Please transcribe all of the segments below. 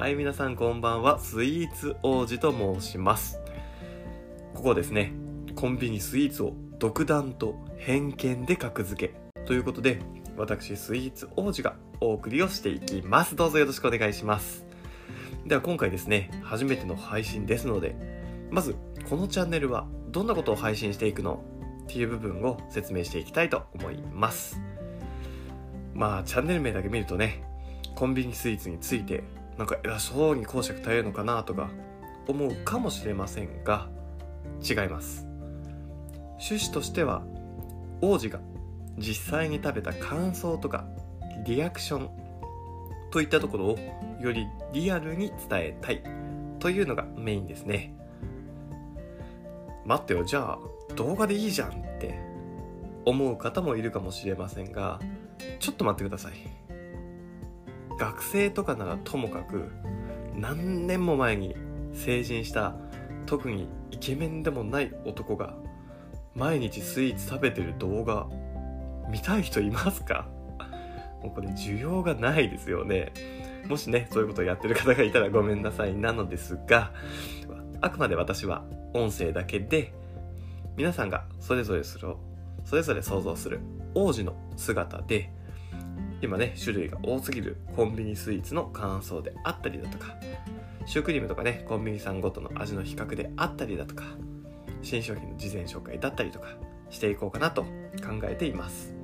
はい、皆さんこんばんは。スイーツ王子と申します。ここですね、コンビニスイーツを独断と偏見で格付けということで、私スイーツ王子がお送りをしていきます。どうぞよろしくお願いします。では今回ですね、初めての配信ですので、まずこのチャンネルはどんなことを配信していくの？っていう部分を説明していきたいと思います。まあチャンネル名だけ見るとね、コンビニスイーツについてなんか偉そうに講釈耐えるのかなとか思うかもしれませんが違います。趣旨としては王子が実際に食べた感想とかリアクションといったところをよりリアルに伝えたいというのがメインですね。待ってよじゃあ動画でいいじゃんって思う方もいるかもしれませんがちょっと待ってください。学生とかならともかく何年も前に成人した特にイケメンでもない男が毎日スイーツ食べてる動画見たい人いますか？もうこれ需要がないですよね。もしねそういうことをやってる方がいたらごめんなさい。なのですがあくまで私は音声だけで皆さんがそれぞれするそれぞれ想像する王子の姿で今ね種類が多すぎるコンビニスイーツの感想であったりだとかシュークリームとかねコンビニさんごとの味の比較であったりだとか新商品の事前紹介だったりとかしていこうかなと考えています。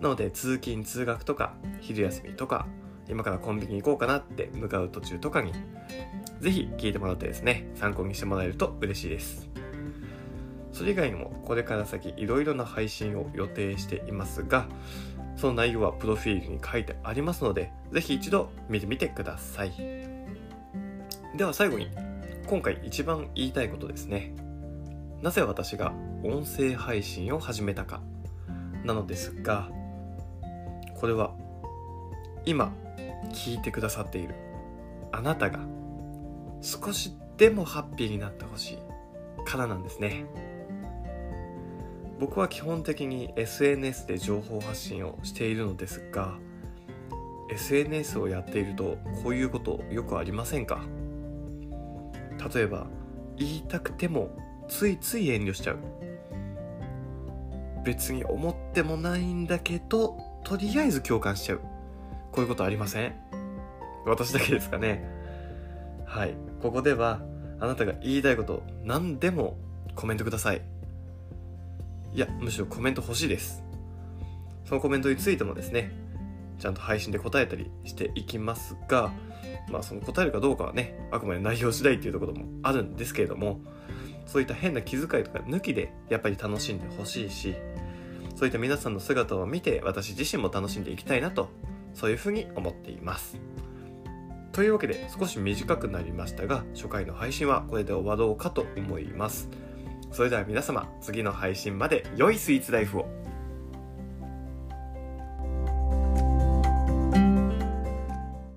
なので通勤通学とか昼休みとか今からコンビニ行こうかなって向かう途中とかにぜひ聞いてもらってですね参考にしてもらえると嬉しいです。それ以外にもこれから先いろいろな配信を予定していますがその内容はプロフィールに書いてありますので、ぜひ一度見てみてください。では最後に、今回一番言いたいことですね。なぜ私が音声配信を始めたか、なのですが、これは、今、聞いてくださっている、あなたが、少しでもハッピーになってほしい、からなんですね。僕は基本的に SNS で情報発信をしているのですが SNS をやっているとこういうことよくありませんか？例えば言いたくてもついつい遠慮しちゃう。別に思ってもないんだけどとりあえず共感しちゃう。こういうことありません？私だけですかね？はい。ここではあなたが言いたいこと何でもコメントください。いや、むしろコメント欲しいです。そのコメントについてもですね、ちゃんと配信で答えたりしていきますが、まあその答えるかどうかはね、あくまで内容次第っていうところもあるんですけれども、そういった変な気遣いとか抜きでやっぱり楽しんでほしいし、そういった皆さんの姿を見て私自身も楽しんでいきたいなと、そういうふうに思っています。というわけで少し短くなりましたが、初回の配信はこれで終わろうかと思います。それでは皆様、次の配信まで良いスイーツライフを。